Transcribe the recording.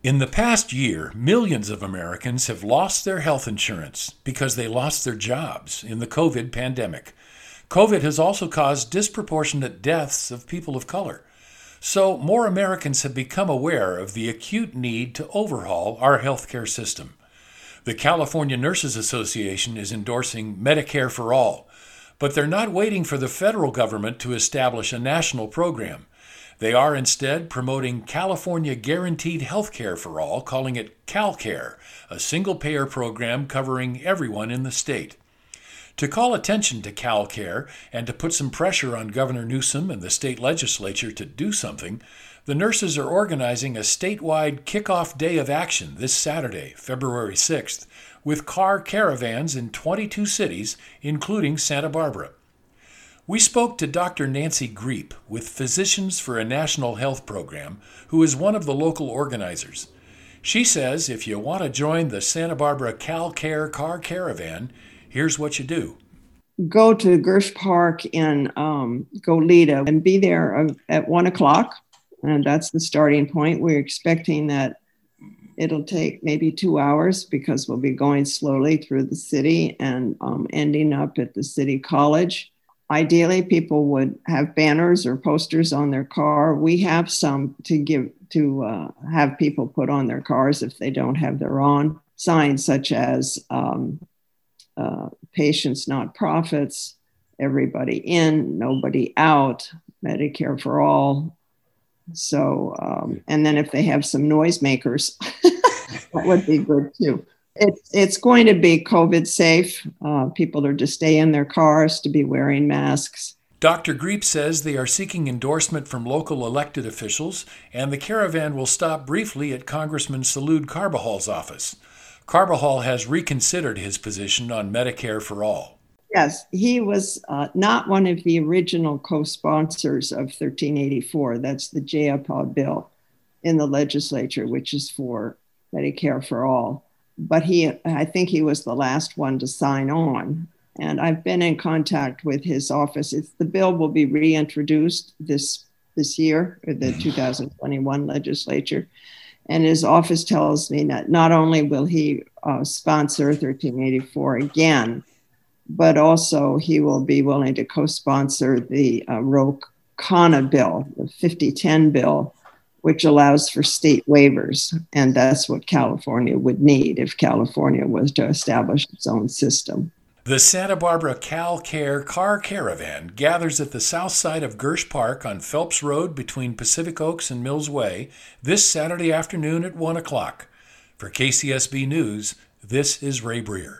In the past year, millions of Americans have lost their health insurance because they lost their jobs in the COVID pandemic. COVID has also caused disproportionate deaths of people of color. So, more Americans have become aware of the acute need to overhaul our healthcare system. The California Nurses Association is endorsing Medicare for All, but they're not waiting for the federal government to establish a national program. They are instead promoting California Guaranteed Health Care for All, calling it CalCare, a single payer program covering everyone in the state. To call attention to CalCare and to put some pressure on Governor Newsom and the state legislature to do something, the nurses are organizing a statewide kickoff day of action this Saturday, February 6th, with car caravans in 22 cities, including Santa Barbara. We spoke to Dr. Nancy Greep with Physicians for a National Health Program, who is one of the local organizers. She says if you want to join the Santa Barbara Cal Care Car Caravan, here's what you do. Go to Girsh Park in um, Goleta and be there at one o'clock. And that's the starting point. We're expecting that it'll take maybe two hours because we'll be going slowly through the city and um, ending up at the city college ideally people would have banners or posters on their car. We have some to give to uh, have people put on their cars if they don't have their own. Signs such as um, uh, patients not profits everybody in nobody out medicare for all. So um, and then if they have some noisemakers that would be good too it's it's going to be COVID safe. Uh, people are to stay in their cars, to be wearing masks. Dr. Greep says they are seeking endorsement from local elected officials, and the caravan will stop briefly at Congressman Salud Carbajal's office. Carbajal has reconsidered his position on Medicare for all. Yes, he was uh, not one of the original co sponsors of 1384. That's the Jayapal bill in the legislature, which is for Medicare for all but he, I think he was the last one to sign on. And I've been in contact with his office. It's, the bill will be reintroduced this this year, the 2021 legislature. And his office tells me that not only will he uh, sponsor 1384 again, but also he will be willing to co sponsor the uh, Ro Khanna bill, the 5010 bill, which allows for state waivers. And that's what California would need if California was to establish its own system. The Santa Barbara Cal Care Car Caravan gathers at the south side of Girsh Park on Phelps Road between Pacific Oaks and Mills Way this Saturday afternoon at 1 o'clock. For KCSB News, this is Ray Breer.